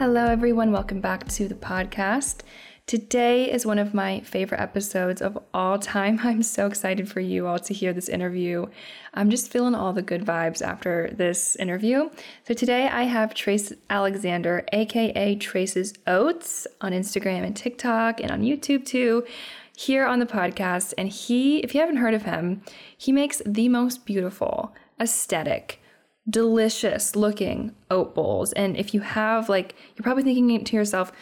Hello, everyone. Welcome back to the podcast. Today is one of my favorite episodes of all time. I'm so excited for you all to hear this interview. I'm just feeling all the good vibes after this interview. So, today I have Trace Alexander, aka Trace's Oats, on Instagram and TikTok and on YouTube too, here on the podcast. And he, if you haven't heard of him, he makes the most beautiful, aesthetic, delicious looking oat bowls. And if you have, like, you're probably thinking to yourself,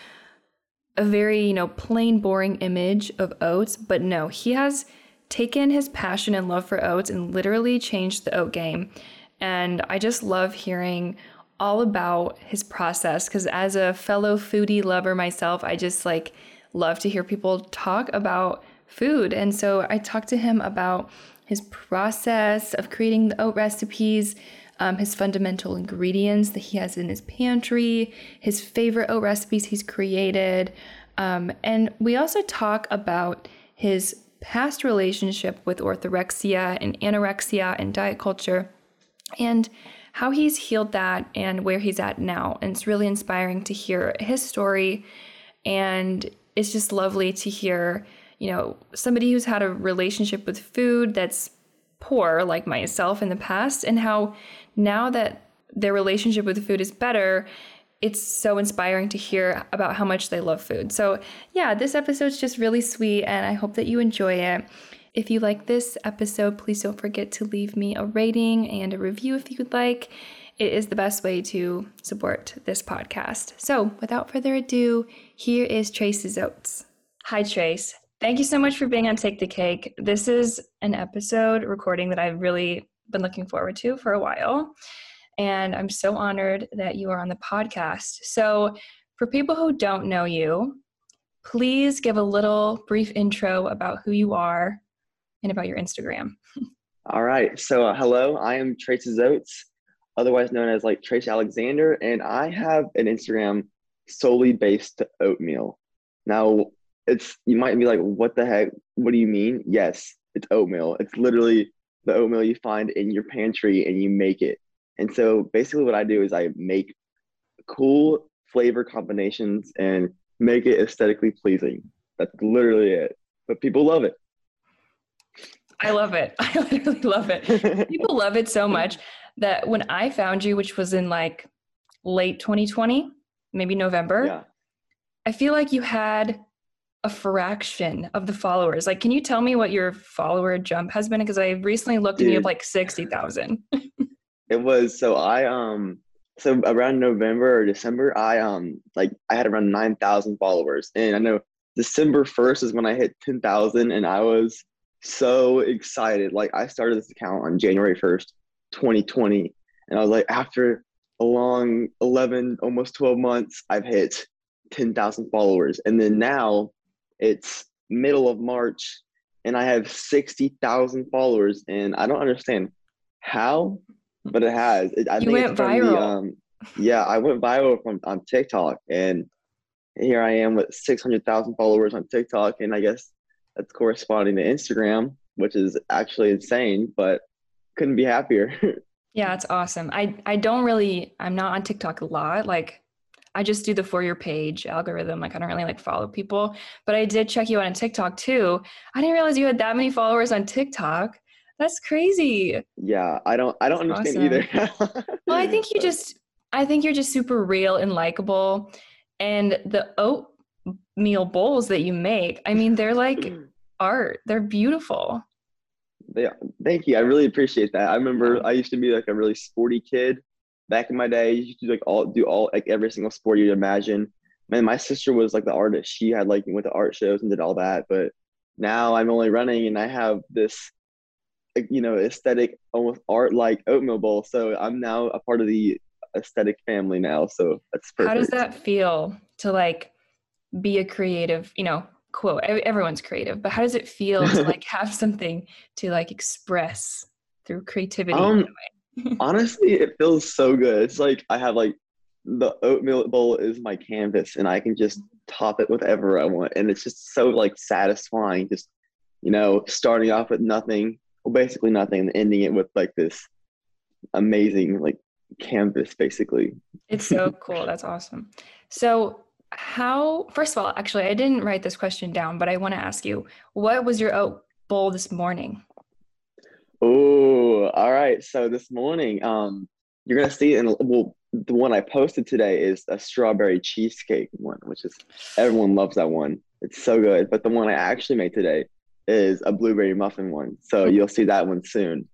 a very, you know, plain, boring image of oats, but no, he has taken his passion and love for oats and literally changed the oat game. And I just love hearing all about his process because as a fellow foodie lover myself, I just like love to hear people talk about food. And so I talked to him about his process of creating the oat recipes, um, his fundamental ingredients that he has in his pantry, his favorite oat recipes he's created. Um, and we also talk about his past relationship with orthorexia and anorexia and diet culture and how he's healed that and where he's at now. And it's really inspiring to hear his story. And it's just lovely to hear, you know, somebody who's had a relationship with food that's poor, like myself in the past, and how now that their relationship with food is better, it's so inspiring to hear about how much they love food. So, yeah, this episode's just really sweet, and I hope that you enjoy it. If you like this episode, please don't forget to leave me a rating and a review if you would like. It is the best way to support this podcast. So, without further ado, here is Trace's Oats. Hi, Trace. Thank you so much for being on Take the Cake. This is an episode recording that I've really been looking forward to for a while. And I'm so honored that you are on the podcast. So, for people who don't know you, please give a little brief intro about who you are and about your Instagram. All right. So, uh, hello, I am Trace's Oats, otherwise known as like Trace Alexander, and I have an Instagram solely based to oatmeal. Now, it's you might be like, what the heck? What do you mean? Yes, it's oatmeal. It's literally the oatmeal you find in your pantry and you make it. And so basically what I do is I make cool flavor combinations and make it aesthetically pleasing. That's literally it. But people love it. I love it. I literally love it. People love it so much that when I found you, which was in like late 2020, maybe November, yeah. I feel like you had a fraction of the followers. Like, can you tell me what your follower jump has been? Because I recently looked Dude. and you have like 60,000. it was so I, um, so around November or December, I, um, like I had around 9,000 followers. And I know December 1st is when I hit 10,000 and I was so excited. Like, I started this account on January 1st, 2020. And I was like, after a long 11, almost 12 months, I've hit 10,000 followers. And then now it's middle of March and I have 60,000 followers and I don't understand how, but it has. It, I you went viral. The, um, yeah, I went viral from on TikTok and here I am with 600,000 followers on TikTok and I guess that's corresponding to Instagram, which is actually insane, but couldn't be happier. yeah, it's awesome. I I don't really I'm not on TikTok a lot. Like I just do the for your page algorithm. Like I don't really like follow people, but I did check you out on TikTok too. I didn't realize you had that many followers on TikTok. That's crazy. Yeah, I don't I don't That's understand awesome. either. well, I think you just I think you're just super real and likable. And the oatmeal bowls that you make, I mean, they're like art. They're beautiful. They, thank you. I really appreciate that. I remember I used to be like a really sporty kid back in my day, you used to like all do all like every single sport you'd imagine. Man, my sister was like the artist. She had like went to art shows and did all that. But now I'm only running and I have this you know aesthetic almost art like oatmeal bowl. So I'm now a part of the aesthetic family now. So that's perfect. How does that feel to like be a creative, you know, quote, everyone's creative, but how does it feel to like have something to like express through creativity? Um, honestly, it feels so good. It's like I have like the oatmeal bowl is my canvas and I can just top it with whatever I want. And it's just so like satisfying, just, you know, starting off with nothing, well, basically nothing, and ending it with like this amazing like canvas basically. It's so cool. That's awesome. So how first of all, actually I didn't write this question down, but I want to ask you, what was your oat bowl this morning? Oh, all right. So this morning, um, you're gonna see, and well, the one I posted today is a strawberry cheesecake one, which is everyone loves that one. It's so good. But the one I actually made today is a blueberry muffin one. So mm-hmm. you'll see that one soon.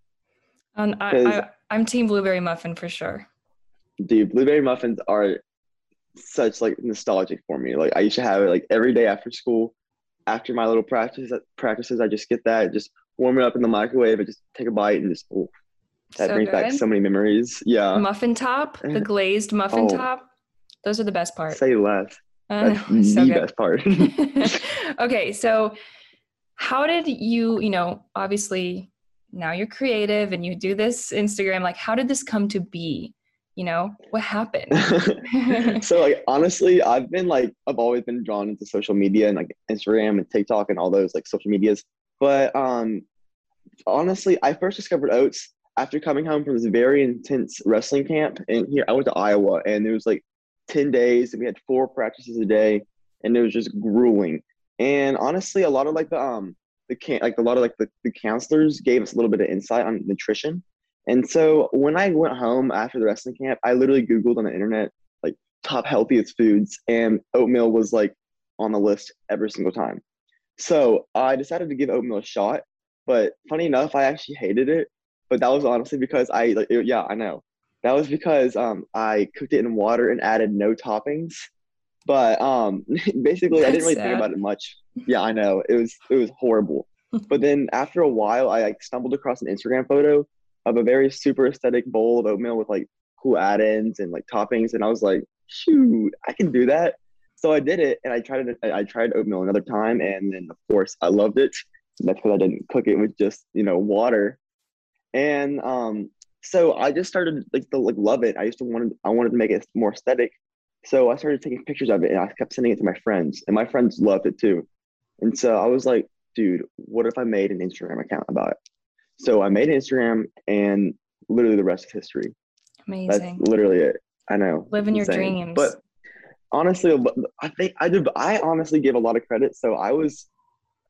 Um, I, I, am team blueberry muffin for sure. Dude, blueberry muffins are such like nostalgic for me. Like I used to have it like every day after school, after my little practice practices. I just get that, just warm it up in the microwave, and just take a bite and just oh, that so brings good. back so many memories. Yeah. Muffin top, the glazed muffin oh, top. Those are the best part. Say less. That's uh, the so best part. okay, so how did you, you know, obviously now you're creative and you do this Instagram, like how did this come to be? You know, what happened? so like honestly, I've been like I've always been drawn into social media and like Instagram and TikTok and all those like social medias. But um honestly, I first discovered oats after coming home from this very intense wrestling camp, and here I went to Iowa, and it was like 10 days, and we had four practices a day, and it was just grueling. And honestly, a lot of like the um the can like a lot of like the, the counselors gave us a little bit of insight on nutrition. And so when I went home after the wrestling camp, I literally Googled on the internet like top healthiest foods, and oatmeal was like on the list every single time. So I decided to give oatmeal a shot. But funny enough, I actually hated it but that was honestly because I like it, yeah I know that was because um I cooked it in water and added no toppings. But um basically That's I didn't really sad. think about it much. Yeah, I know it was it was horrible. but then after a while, I like stumbled across an Instagram photo of a very super aesthetic bowl of oatmeal with like cool add-ins and like toppings, and I was like, shoot, I can do that. So I did it, and I tried it. I tried oatmeal another time, and then of course I loved it. That's because I didn't cook it with just you know water and um, so I just started like to like love it. I used to wanted I wanted to make it more aesthetic, so I started taking pictures of it and I kept sending it to my friends, and my friends loved it too. And so I was like, dude, what if I made an Instagram account about it? So I made an Instagram, and literally the rest is history. Amazing. That's literally it. I know. Living your dreams. But honestly, I think I did. I honestly give a lot of credit. So I was,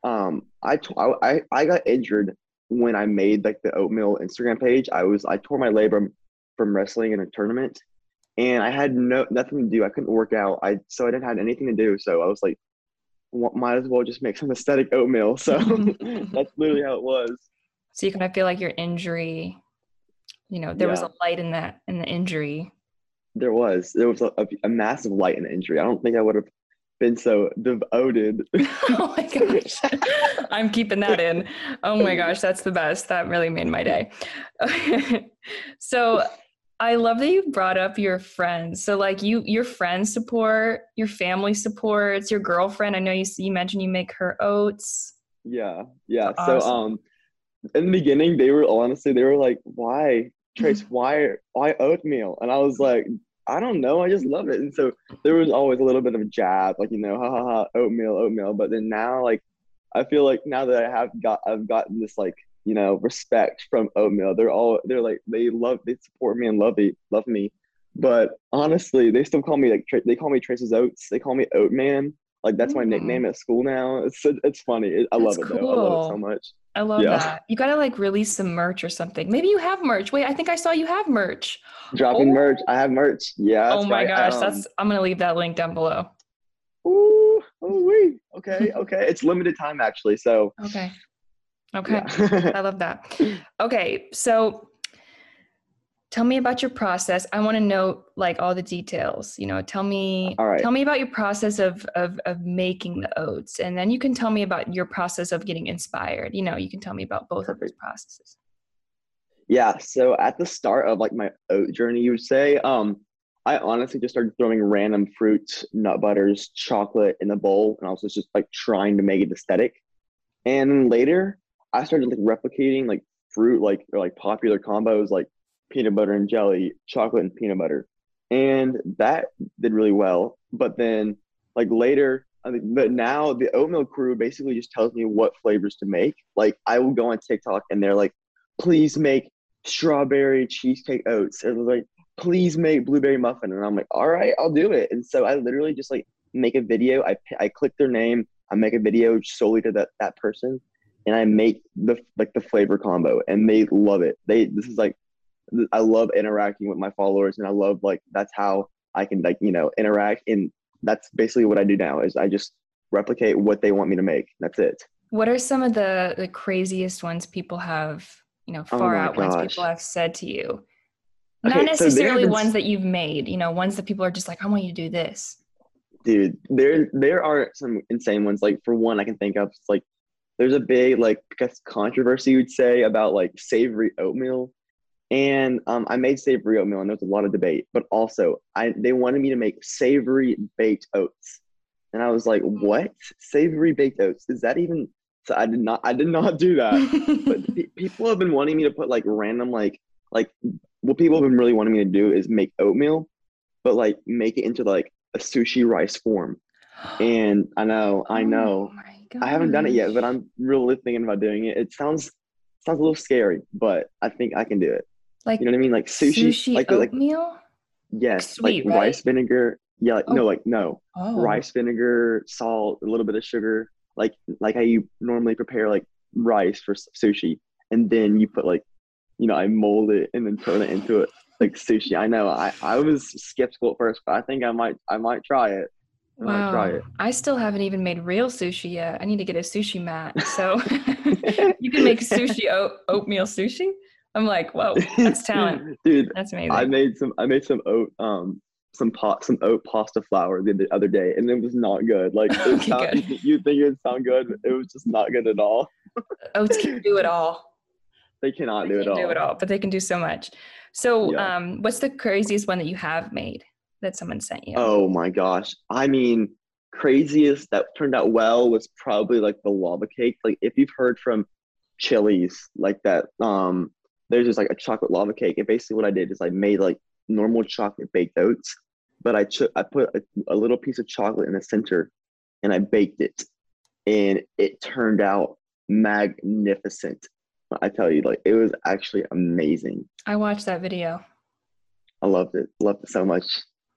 um, I I I got injured when I made like the oatmeal Instagram page, I was I tore my labrum from wrestling in a tournament, and I had no nothing to do. I couldn't work out. I so I didn't have anything to do. So I was like, might as well just make some aesthetic oatmeal. So that's literally how it was. So you kind of feel like your injury, you know, there yeah. was a light in that in the injury. There was there was a, a, a massive light in the injury. I don't think I would have been so devoted. oh my gosh. I'm keeping that in. Oh my gosh, that's the best. That really made my day. so I love that you brought up your friends. So like you your friends support, your family supports, your girlfriend. I know you you mentioned you make her oats. Yeah. Yeah. Awesome. So um in the beginning they were honestly they were like, why Trace, mm-hmm. why why oatmeal? And I was like, I don't know. I just love it. And so there was always a little bit of a jab, like, you know, ha ha ha, oatmeal, oatmeal. But then now, like, I feel like now that I have got, I've gotten this, like, you know, respect from oatmeal. They're all, they're like, they love, they support me and love me, love me. But honestly, they still call me like, they call me Trace's Oats. They call me Oatman. Like, that's my nickname at school now. It's, it's funny. It, I love it cool. though. I love it so much. I love yeah. that. You gotta like release some merch or something. Maybe you have merch. Wait, I think I saw you have merch. Dropping oh. merch. I have merch. Yeah. Oh my right. gosh, um, that's I'm gonna leave that link down below. Ooh, oh wait. Okay, okay. It's limited time actually. So Okay. Okay. Yeah. I love that. Okay, so tell me about your process i want to know like all the details you know tell me all right. tell me about your process of, of of making the oats and then you can tell me about your process of getting inspired you know you can tell me about both Perfect. of those processes yeah so at the start of like my oat journey you would say um I honestly just started throwing random fruits, nut butters, chocolate in the bowl, and I was just like trying to make it aesthetic. And later, I started like replicating like fruit, like or like popular combos, like peanut butter and jelly, chocolate and peanut butter, and that did really well. But then, like later, I mean, but now the oatmeal crew basically just tells me what flavors to make. Like I will go on TikTok and they're like, please make strawberry cheesecake oats. Or like, please make blueberry muffin. And I'm like, all right, I'll do it. And so I literally just like make a video. I, I click their name. I make a video solely to that, that person and I make the like the flavor combo and they love it. They, this is like, I love interacting with my followers and I love like, that's how I can like, you know, interact. And that's basically what I do now is I just replicate what they want me to make. That's it. What are some of the the craziest ones people have, you know, Oh far my out ones people have said to you? Okay, Not so necessarily been ones that you've made, you know, ones that people are just like, I want you to do this. dude there there are some insane ones like for one i can think of it's like there's a big like I guess controversy you'd say about like savory oatmeal and um, i made savory oatmeal and there was a lot of debate but also i they wanted me to make savory baked oats. And i was like what? Savory baked oats? Is that even so i did not i did not do that. But pe- people have been wanting me to put like random like like what people have been really wanting me to do is make oatmeal but like make it into like a sushi rice form. And i know i know. Oh i haven't done it yet but i'm really thinking about doing it. It sounds sounds a little scary but i think i can do it like you know what i mean like sushi, sushi like the- like oatmeal. yes sweet, like rice vinegar yeah like, no Oh. like no Oh, rice vinegar salt a little bit of sugar like like how you normally prepare like rice for sushi and then you put like you know i mold it and then turn it into it like sushi i know i i was skeptical at first but i think i might i might try it i might try Wow. it I still haven't even made real sushi yet. I need to get a sushi mat. So you can make sushi oat, oatmeal sushi. I'm like, whoa, that's talent. dude That's amazing. i made some i made some oat um some pot some oat pasta flour the, the other day and it was not good like it Okay, sound, good. you think it would sound good it was just not good at all Oats can do it all. they cannot They do it can all do it all, but they can do so much. So, Yeah. um, what's the craziest one that you have made that someone sent you? Oh my gosh. I mean, craziest that turned out well was probably like the lava cake. Like if you've heard from Chili's, like that, um, there's just like a chocolate lava cake. And basically what I did is I made like normal chocolate baked oats, but I took I put a, a little piece of chocolate in the center and I baked it. And it turned out magnificent. I tell you, like it was actually amazing. I watched that video. I loved it. Loved it so much.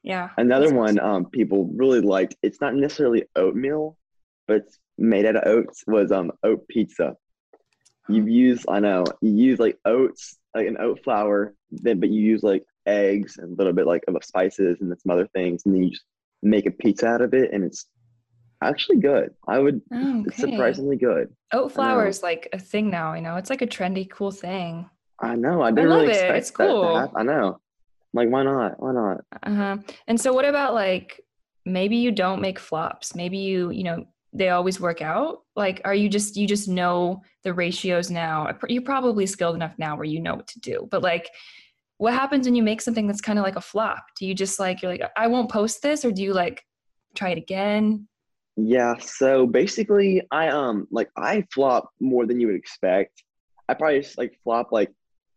Yeah. Another one awesome. um, people really liked. It's not necessarily oatmeal, but it's made out of oats. Was um oat pizza. You use I know you use like oats, like an oat flour, then but you use like eggs and a little bit like of spices and some other things, and then you just make a pizza out of it, and it's actually good. I would. Oh, okay. surprisingly good. Oat flour is like a thing now. You know, it's like a trendy, cool thing. I know. I didn't love really it. expect It's that to happen. I know. Like why not? Why not? Uh-huh. And so what about like maybe you don't make flops. Maybe you, you know, they always work out. Like are you just you just know the ratios now? You're probably skilled enough now where you know what to do. But like what happens when you make something that's kind of like a flop? Do you just like you're like I won't post this or do you like try it again? Yeah, so basically I um like I flop more than you would expect. I probably just like flop like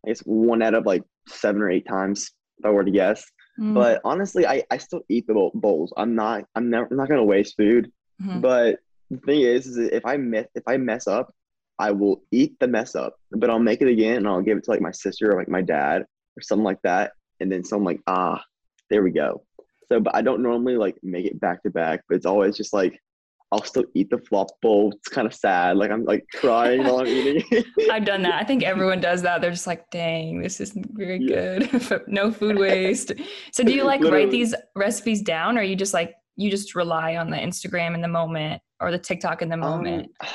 I guess one out of like seven or eight times if I were to guess. Mm, But honestly, I, I still eat the bowls. I'm not I'm never I'm not gonna waste food. mhm. But the thing is, is if I mess if I mess up, I will eat the mess up, but I'll make it again and I'll give it to like my sister or like my dad or something like that. And then someone like, ah, there we go. So but I don't normally like make it back to back, but it's always just like I'll still eat the flop bowl. It's kind of sad. Like I'm like crying while I'm eating. I've done that. I think everyone does that. They're just like, dang, this isn't very Yeah. good. no food waste. So do you like write these recipes down or you just like you just rely on the Instagram in the moment or the TikTok in the moment? Um,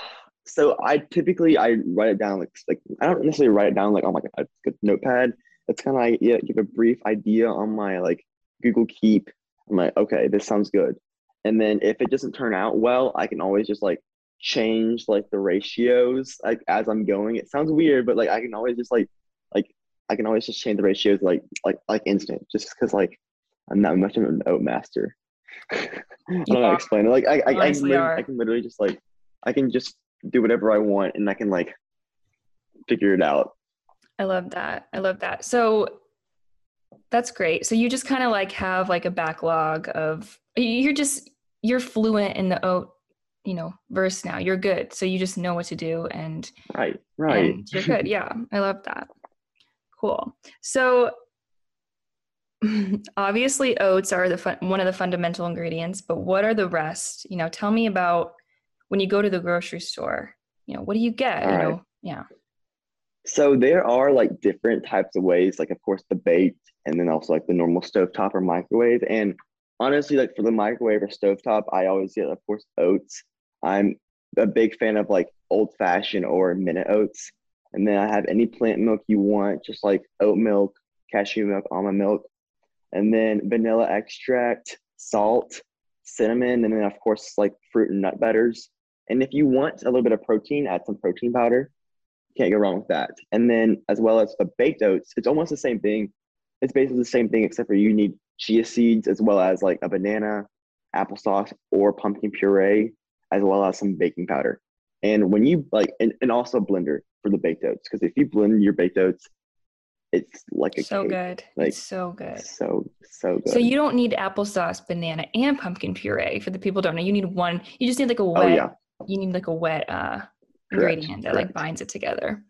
so I typically I write it down like like I don't necessarily write it down like on like a good notepad. It's kind of like yeah, give a brief idea on my like Google Keep. I'm like, okay, this sounds good. And then if it doesn't turn out well, I can always just like change like the ratios like as I'm going. It sounds weird, but like I can always just like like I can always just change the ratios like like like instant just because like I'm not much of an oat master. I don't know explain it. Like I, I, I, can. I can literally just like I can just do whatever I want and I can like figure it out. I love that. I love that. So that's great. So you just kind of like have like a backlog of you're just you're fluent in the oat, you know, verse now. You're good. So you just know what to do and Right. Right. and you're good. Yeah. I love that. Cool. So obviously oats are the fun, one of the fundamental ingredients, but what are the rest? You know, tell me about when you go to the grocery store, you know, what do you get? All you right. know, yeah. So there are like different types of ways, like of course the baked and then also like the normal stovetop or microwave. And honestly, like for the microwave or stovetop, I always get of course oats. I'm a big fan of like old fashioned or minute oats. And then I have any plant milk you want, just like oat milk, cashew milk, almond milk, and then vanilla extract, salt, cinnamon, and then of course like fruit and nut butters. And if you want a little bit of protein, add some protein powder. Can't go wrong with that. And then as well as the baked oats, it's almost the same thing. It's basically the same thing except for you need chia seeds as well as like a banana, applesauce, or pumpkin puree, as well as some baking powder. And when you like, and, and also blender for the baked oats, because if you blend your baked oats, it's like a So cake. good. Like, it's so good. So so good. So you don't need applesauce, banana, and pumpkin puree. For the people don't know, you need one. You just need like a wet. oh yeah, You need like a wet uh, Correct, ingredient that like binds it together.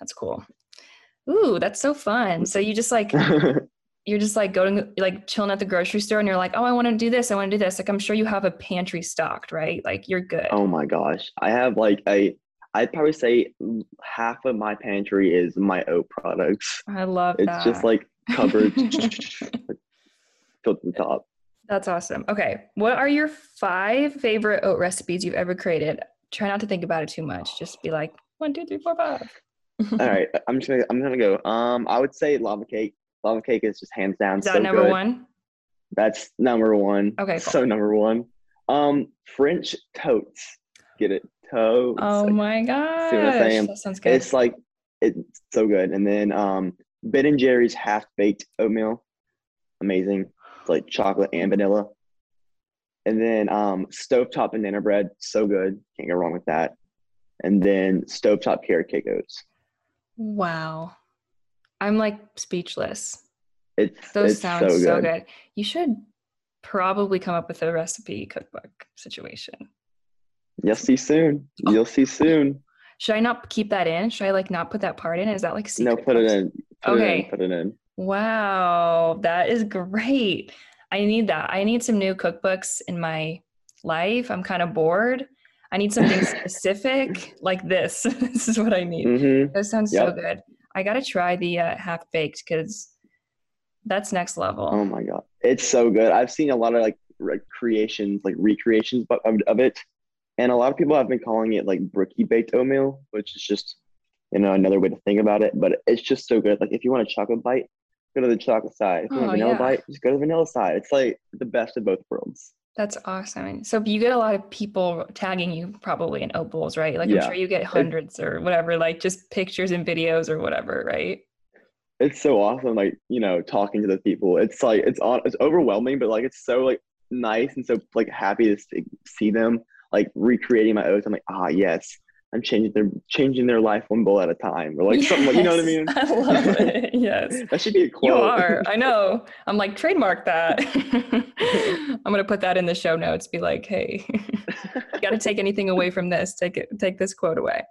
That's cool. Ooh, that's so fun. So you just like you're just like going like chilling at the grocery store, and you're like, oh, I want to do this. I want to do this. Like I'm sure you have a pantry stocked, right? Like you're good. oh my gosh, I have like a. I'd probably say half of my pantry is my oat products. I love It's that. just like covered filled to the top. That's awesome. Okay. What are your five favorite oat recipes you've ever created? Try not to think about it too much. Just be like one, two, three, four, five. All right, I'm just gonna I'm gonna go. Um, I would say lava cake. Lava cake is just hands down Is that so number good. one? That's number one. Okay, cool. So number one. Um, French totes. Get it? Totes. Oh Like, my gosh. see what I'm saying? That sounds good. It's like it's so good. And then um, Ben and Jerry's half baked oatmeal, amazing. It's like chocolate and vanilla. And then um, stovetop banana bread, so good. Can't go wrong with that. And then stovetop carrot cake oats. wow. I'm like speechless. It's Those it's sound so so good. good. You should probably come up with a recipe cookbook situation. You'll see soon. You'll see soon. Should I not keep that in? Should I like not put that part in? Is that like No, put it in. Put it Okay. in. Put it in. Wow, that is great. I need that. I need some new cookbooks in my life. I'm kind of bored. I need something specific like this. this is what I need. Mm-hmm. That sounds so good. I got to try the uh, half baked because that's next level. Oh my god, it's so good. I've seen a lot of like re- creations, like recreations but of it, and a lot of people have been calling it like brookie baked oatmeal, which is just you know another way to think about it. But it's just so good. Like if you want a chocolate bite, go to the chocolate side. If you want Oh, a vanilla yeah. bite, just go to the vanilla side. It's like the best of both worlds. That's awesome. So you get a lot of people tagging you probably in oat bowls, right? Like I'm sure you get hundreds or whatever, like just pictures and videos or whatever, right? It's so awesome, like you know, talking to the people. It's like it's on. It's overwhelming, but like it's so like nice and so like happy to see them like recreating my oats. I'm like, ah, yes, I'm changing their changing their life one bowl at a time, or like something. Like, you know what I mean? Yes, I love it. Yes. That should be a quote. You are. I know. I'm like, trademark that. I'm gonna put that in the show notes. Be like, hey, you gotta take anything away from this. Take it take this quote away.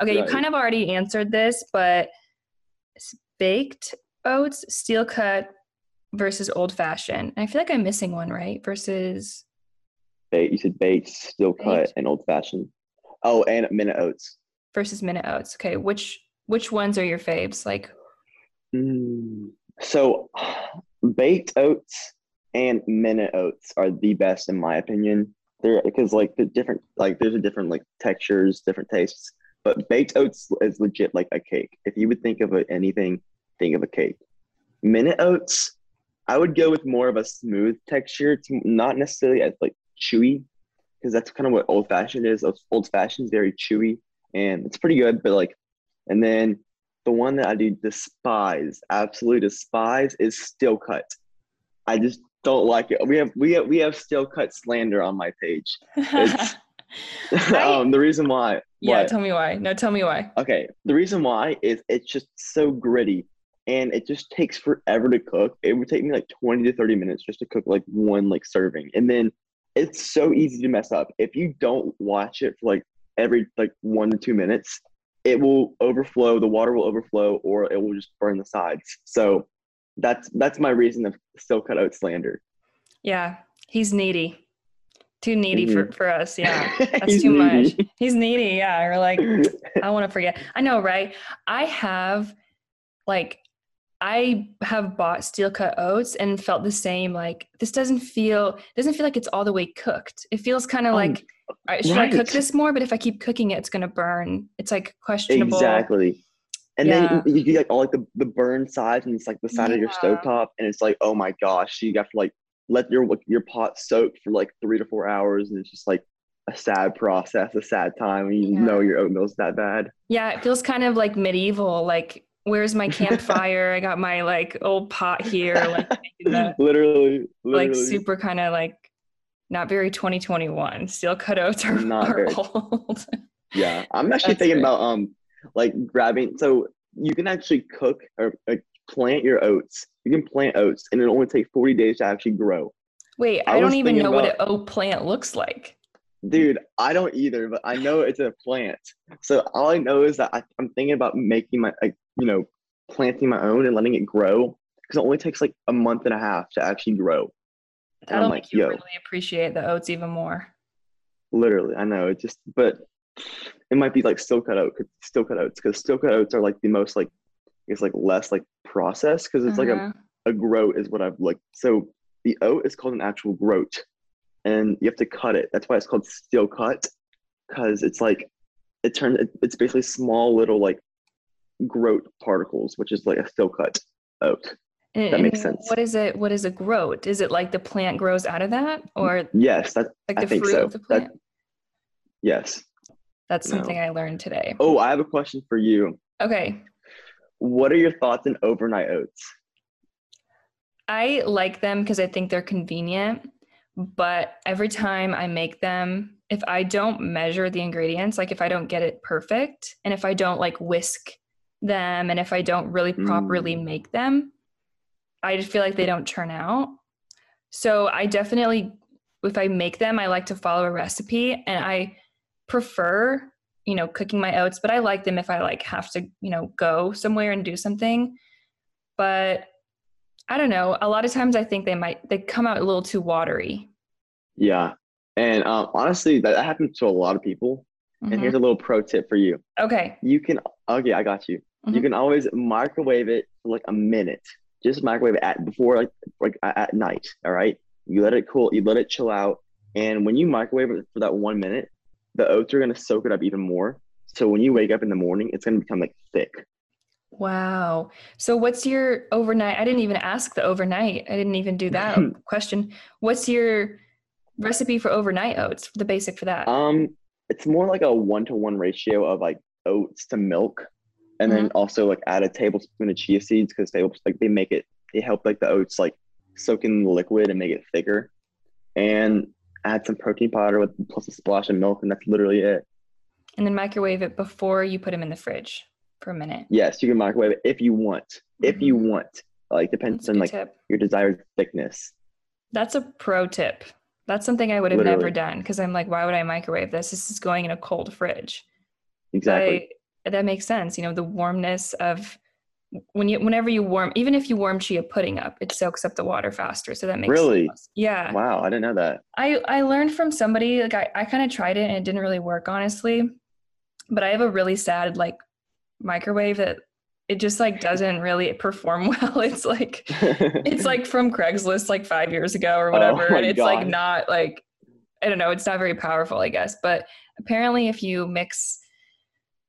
Okay, you kind of already answered this, but baked oats, steel cut versus old fashioned. I feel like I'm missing one, right? Versus Baked, you said baked, steel cut, Baked. and old fashioned. Oh, and minute oats. versus minute oats. Okay, which which ones are your faves? Like Mm. So, baked oats and minute oats are the best in my opinion. They're because like the different like there's a different like textures, different tastes. But baked oats is legit like a cake. If you would think of it, anything, think of a cake. Minute oats, I would go with more of a smooth texture. It's not necessarily as like chewy, because that's kind of what old fashioned is. Old fashioned is very chewy and it's pretty good, but like, and then the one that I do despise, absolutely despise, is steel cut. I just don't like it. We have we have we have steel cut slander on my page. It's um the reason why. yeah, tell me why. No, tell me why. Okay, the reason why is it's just so gritty and it just takes forever to cook. It would take me like 20 to 30 minutes just to cook like one like serving. And then it's so easy to mess up. If you don't watch it for like every like 1 to 2 minutes, it will overflow, the water will overflow or it will just burn the sides. So that's that's my reason of steel cut out slander. Yeah, he's needy. Too needy for, for us. Yeah, that's Mm-hmm. Too much. He's needy. Yeah, we're like, I want to forget. I know, right? I have, like, I have bought steel cut oats and felt the same. Like, this doesn't feel doesn't feel like it's all the way cooked. It feels kind of um, Oh, like, I should I cook this more? But if I keep cooking it, it's gonna burn. It's like questionable. Exactly. And Yeah. then you get like all like the, the burn sides and it's like the side of your Yeah. stove top and it's like, oh my gosh, you have to like let your your pot soak for like three to four hours and it's just like a sad process, a sad time when you Yeah. know your oatmeal's that bad. Yeah, it feels kind of like medieval. Like, where's my campfire? I got my like old pot here, like literally, literally. like super kind of like not very 2021. Steel cut oats are, Not are very. old. Yeah, I'm actually That's thinking great. about um like grabbing. So you can actually cook or like plant your oats. You can plant oats, and it only take 40 days to actually grow. Wait, I I, don't even know what an oat plant looks like. Dude, I don't either, but I know it's a plant. So all I know is that I, I'm thinking about making my, like, you know, planting my own and letting it grow because it only takes like a month and a half to actually grow. And That'll I'm make like, you yo, really appreciate the oats even more. literally, I know it just, but it might be like steel cut out, steel cut oats because steel cut oats are like the most like, it's like less like processed because it's like a Uh-huh. a groat is what I've like. So the oat is called an actual groat, and you have to cut it. That's why it's called steel cut, because it's like it turns. It, it's basically small little like groat particles, which is like a steel cut oat. And, that makes sense. What is it? What is a groat? Is it like the plant grows out of that, or Yes, that's like I the think fruit so. of the That- plant? yes. That's no. something I learned today. Oh, I have a question for you. Okay, What are your thoughts on overnight oats? I like them because I think they're convenient. But every time I make them, if I don't measure the ingredients, like if I don't get it perfect, and if I don't like whisk them, and if I don't really properly Mm. make them, I just feel like they don't turn out. So I definitely, if I make them, I like to follow a recipe, and I prefer, you know, cooking my oats. But I like them if I like have to, you know, go somewhere and do something. But I don't know. A lot of times I think they might they come out a little too watery. Yeah, and um, honestly, that, happens to a lot of people. And Mhm. here's a little pro tip for you. Okay. You can okay, I got you. You Mhm. can always microwave it for like a minute. Just microwave it at before like like at night. All right. You let it cool. You let it chill out. And when you microwave it for that one minute, the oats are gonna soak it up even more. So when you wake up in the morning, it's gonna become like thick. Wow. So what's your overnight? I didn't even ask the overnight. I didn't even do that question. What's your recipe for overnight oats? The basic for that. Um, it's more like a one to one ratio of like oats to milk, and then also like add a tablespoon of chia seeds because they like they make it they help like the oats like soak in the liquid and make it thicker, and add some protein powder with plus a splash of milk, and that's literally it. and then microwave it before you put them in the fridge a minute. Yes, you can microwave it if you want. If you mm-hmm. want, like depends on like tip. your desired thickness. That's a pro tip. That's something I would have never done because I'm like, why would I microwave this? This is going in a cold fridge. Exactly. That makes sense. You know, the warmness of when you whenever you warm, even if you warm chia pudding up, it soaks up the water faster. So that makes Really? sense. Yeah. wow, I didn't know that. I I learned from somebody like I, I kind of tried it and it didn't really work honestly. But I have a really sad like microwave that it just like doesn't really perform well. It's like it's like from Craigslist like five years ago or whatever. Oh and it's like not like I don't know, it's not very powerful, I guess. But apparently if you mix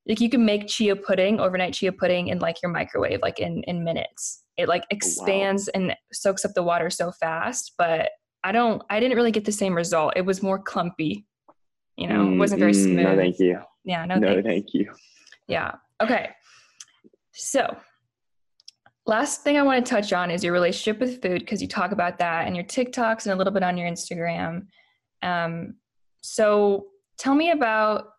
like you can make chia pudding, overnight chia pudding in like your microwave, like in in minutes. It like expands and soaks up the water so fast. But I don't I didn't really get the same result. It was more clumpy. You know, it wasn't very Mm, mm, smooth. No, thank you. Yeah, no, No, thanks. thank you. Yeah. Okay. So last thing I want to touch on is your relationship with food because you talk about that and your TikToks and a little bit on your Instagram. Um, so tell me about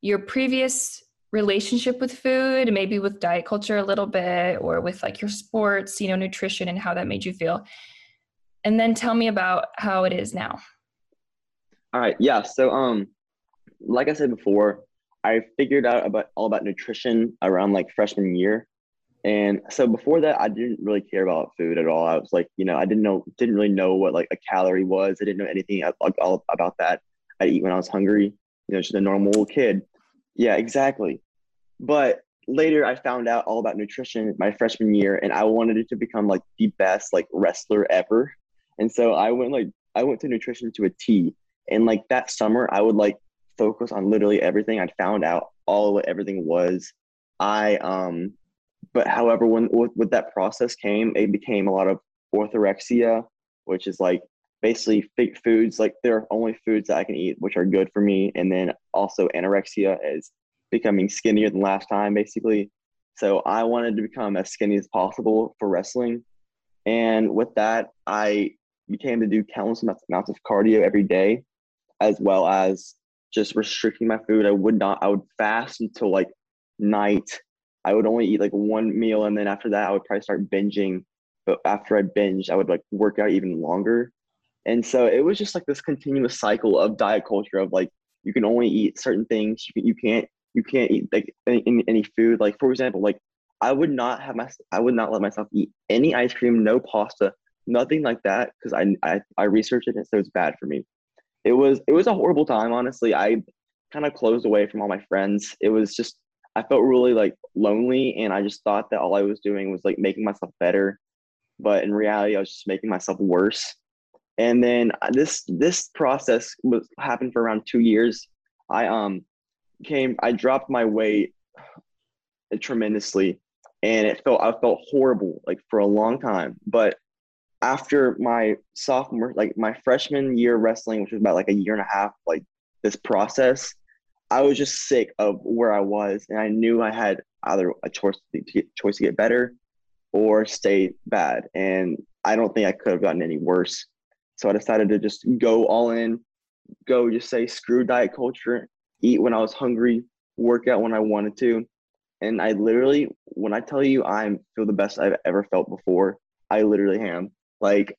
your previous relationship with food, maybe with diet culture a little bit, or with like your sports, you know, nutrition and how that made you feel. And then tell me about how it is now. All right. Yeah. So, um, like I said before, I figured out about all about nutrition around like freshman year. And so before that, I didn't really care about food at all. I was like, you know, I didn't know, didn't really know what like a calorie was. I didn't know anything all about that. I eat when I was hungry, you know, just a normal kid. Yeah, exactly. But later I found out all about nutrition my freshman year and I wanted it to become like the best like wrestler ever. And so I went like I went to nutrition to a T. And like that summer I would like focus on literally everything. I found out all what everything was. I um but however when with, with that process came it became a lot of orthorexia, which is like basically fake foods like there are only foods that i can eat which are good for me and then also anorexia is becoming skinnier than last time basically so i wanted to become as skinny as possible for wrestling and with that i became to do countless amounts of cardio every day as well as just restricting my food i would not i would fast until like night i would only eat like one meal and then after that i would probably start binging but after i binged i would like work out even longer and so it was just like this continuous cycle of diet culture of like you can only eat certain things. You, can, you can't you can't eat like any, any food. Like for example, like I would not have my I would not let myself eat any ice cream, no pasta, nothing like that because I, I I researched it and so it's bad for me. It was it was a horrible time honestly. I kind of closed away from all my friends. It was just I felt really like lonely and I just thought that all I was doing was like making myself better, but in reality I was just making myself worse and then uh, this this process was happened for around two years i um came i dropped my weight tremendously and it felt i felt horrible like for a long time but after my sophomore like my freshman year wrestling which was about like a year and a half like this process i was just sick of where i was and i knew i had either a choice to get choice to get better or stay bad and i don't think i could have gotten any worse so I decided to just go all in, go just say screw diet culture, eat when I was hungry, work out when I wanted to. And I literally, when I tell you I feel the best I've ever felt before, I literally am. Like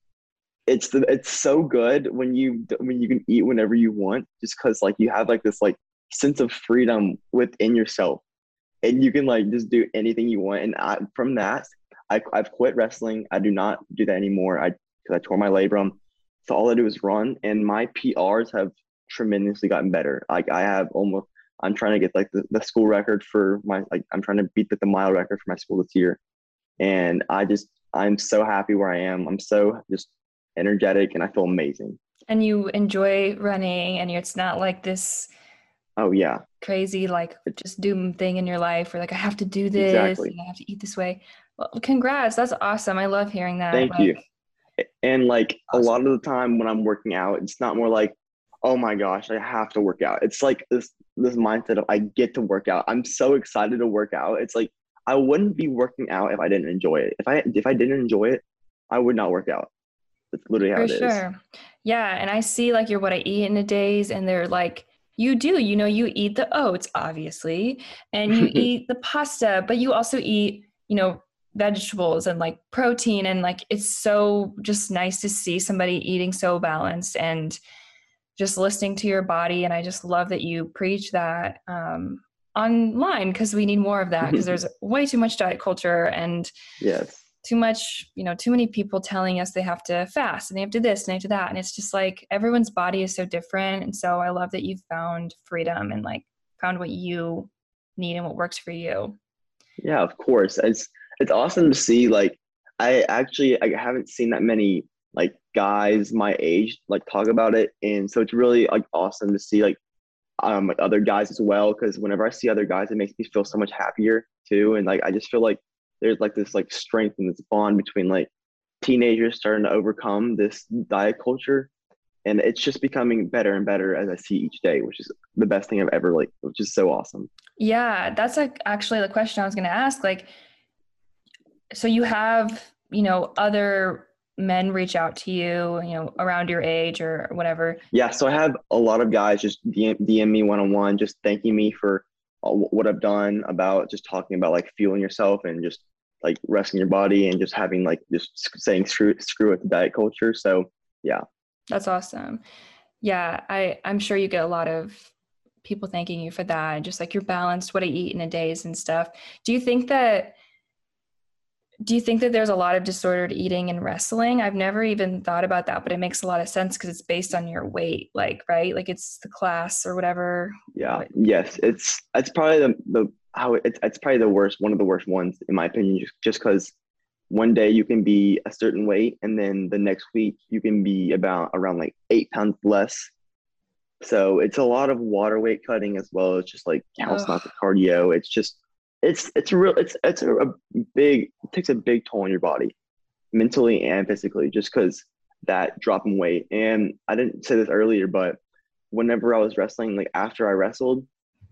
it's the it's so good when you when you can eat whenever you want, just because like you have like this like sense of freedom within yourself, and you can like just do anything you want. And I, from that, I I've quit wrestling. I do not do that anymore. I because I tore my labrum. So all I do is run, and my PRs have tremendously gotten better. Like I have almost, I'm trying to get like the, the school record for my like I'm trying to beat the, the mile record for my school this year, and I just I'm so happy where I am. I'm so just energetic, and I feel amazing. And you enjoy running, and it's not like this. Oh yeah. Crazy like just doom thing in your life, or like I have to do this, exactly. and I have to eat this way. Well, congrats! That's awesome. I love hearing that. Thank like, you and like awesome. a lot of the time when I'm working out, it's not more like, oh my gosh, I have to work out. It's like this this mindset of I get to work out. I'm so excited to work out. It's like I wouldn't be working out if I didn't enjoy it. If I if I didn't enjoy it, I would not work out. That's literally how it is. For it sure. Is. Yeah, and I see like your what I eat in the days, and they're like you do you know you eat the oats obviously and you eat the pasta but you also eat you know vegetables and like protein and like it's so just nice to see somebody eating so balanced and just listening to your body and i just love that you preach that um, online because we need more of that mm-hmm. because there's way too much diet culture and yes. too much you know too many people telling us they have to fast and they have to this and they have to that and it's just like everyone's body is so different and so i love that you've found freedom and like found what you need and what works for you. Yeah of course. It's it's awesome to see like I actually I haven't seen that many like guys my age like talk about it and so it's really like awesome to see like um like other guys as well because whenever I see other guys it makes me feel so much happier too and like I just feel like there's like this like strength and this bond between like teenagers starting to overcome this diet culture and it's just becoming better and better as I see each day, which is the best thing I've ever like, which is so awesome. Yeah, that's like actually the question I was going to ask. Like, so you have, you know, other men reach out to you, you know, around your age or whatever? Yeah, so I have a lot of guys just DM, DM me one on one, just thanking me for uh, what I've done about just talking about like fueling yourself and just like resting your body and just having like just saying screw screw with the diet culture. So yeah, that's awesome. Yeah, I I'm sure you get a lot of people thanking you for that and just like you're balanced what I eat in a days and stuff. Do you think that do you think that there's a lot of disordered eating in wrestling? I've never even thought about that, but it makes a lot of sense because it's based on your weight, like right, like it's the class or whatever. Yeah. Yes, it's it's probably the the how it's it's probably the worst, one of the worst ones in my opinion, just just because one day you can be a certain weight and then the next week you can be about around like eight pounds less. So it's a lot of water weight cutting as well as just like house not the cardio. It's just it's it's real it's it's a, a big it takes a big toll on your body mentally and physically just because that drop in weight. And i didn't say this earlier but whenever i was wrestling like after i wrestled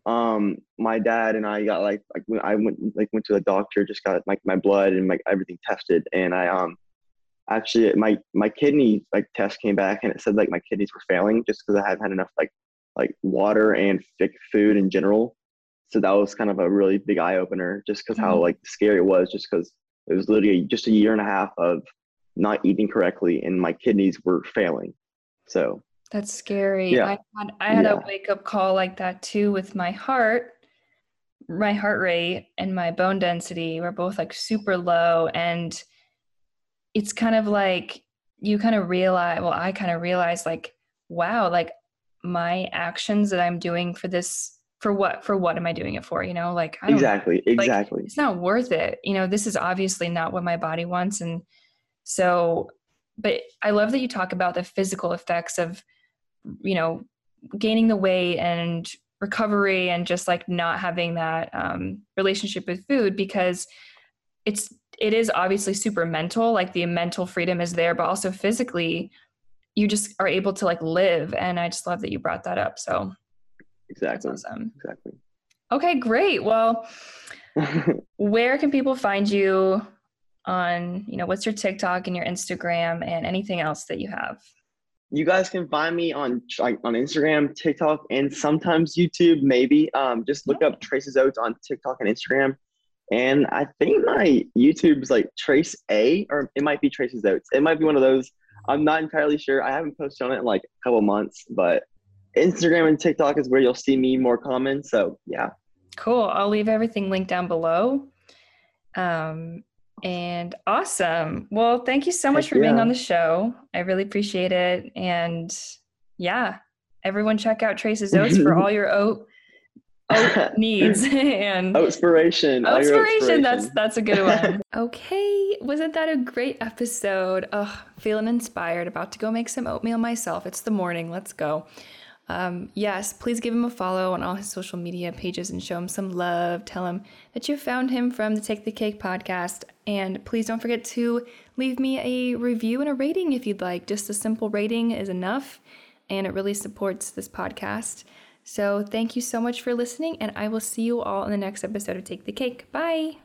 um my dad and i got like like when i went like went to the doctor just got like my blood and like everything tested. And i um actually my my kidney like test came back and it said like my kidneys were failing just because i hadn't had enough like like water and thick food in general so that was kind of a really big eye opener just because mm-hmm. how like scary it was just because it was literally just a year and a half of not eating correctly and my kidneys were failing so that's scary yeah. i had, I had yeah. a wake up call like that too with my heart my heart rate and my bone density were both like super low and it's kind of like you kind of realize well i kind of realized like wow like my actions that i'm doing for this for what for what am i doing it for you know? Like exactly exactly like, it's not worth it you know? This is obviously not what my body wants and so but i love that you talk about the physical effects of you know gaining the weight and recovery and just like not having that um, relationship with food because it's it is obviously super mental like the mental freedom is there but also physically you just are able to like live and i just love that you brought that up so Exactly. That's awesome. Exactly. Okay, great. Well, where can people find you on, you know, what's your TikTok and your Instagram and anything else that you have? You guys can find me on like on Instagram, TikTok, and sometimes YouTube. Maybe um, just look up Traces Oats on TikTok and Instagram. And I think my YouTube's like Trace A, or it might be Traces Oats. It might be one of those. I'm not entirely sure. I haven't posted on it in like a couple months, but Instagram and TikTok is where you'll see me more common. So yeah. Cool. I'll leave everything linked down below. Um, and awesome. Well, thank you so much Heck for yeah. being on the show. I really appreciate it. And yeah, everyone check out Traces Oats for all your oat oat needs and inspiration. Inspiration. That's that's a good one. okay, wasn't that a great episode? Oh, feeling inspired. About to go make some oatmeal myself. It's the morning. Let's go. Um, yes, please give him a follow on all his social media pages and show him some love. Tell him that you found him from the Take the Cake podcast. And please don't forget to leave me a review and a rating if you'd like. Just a simple rating is enough, and it really supports this podcast. So thank you so much for listening, and I will see you all in the next episode of Take the Cake. Bye.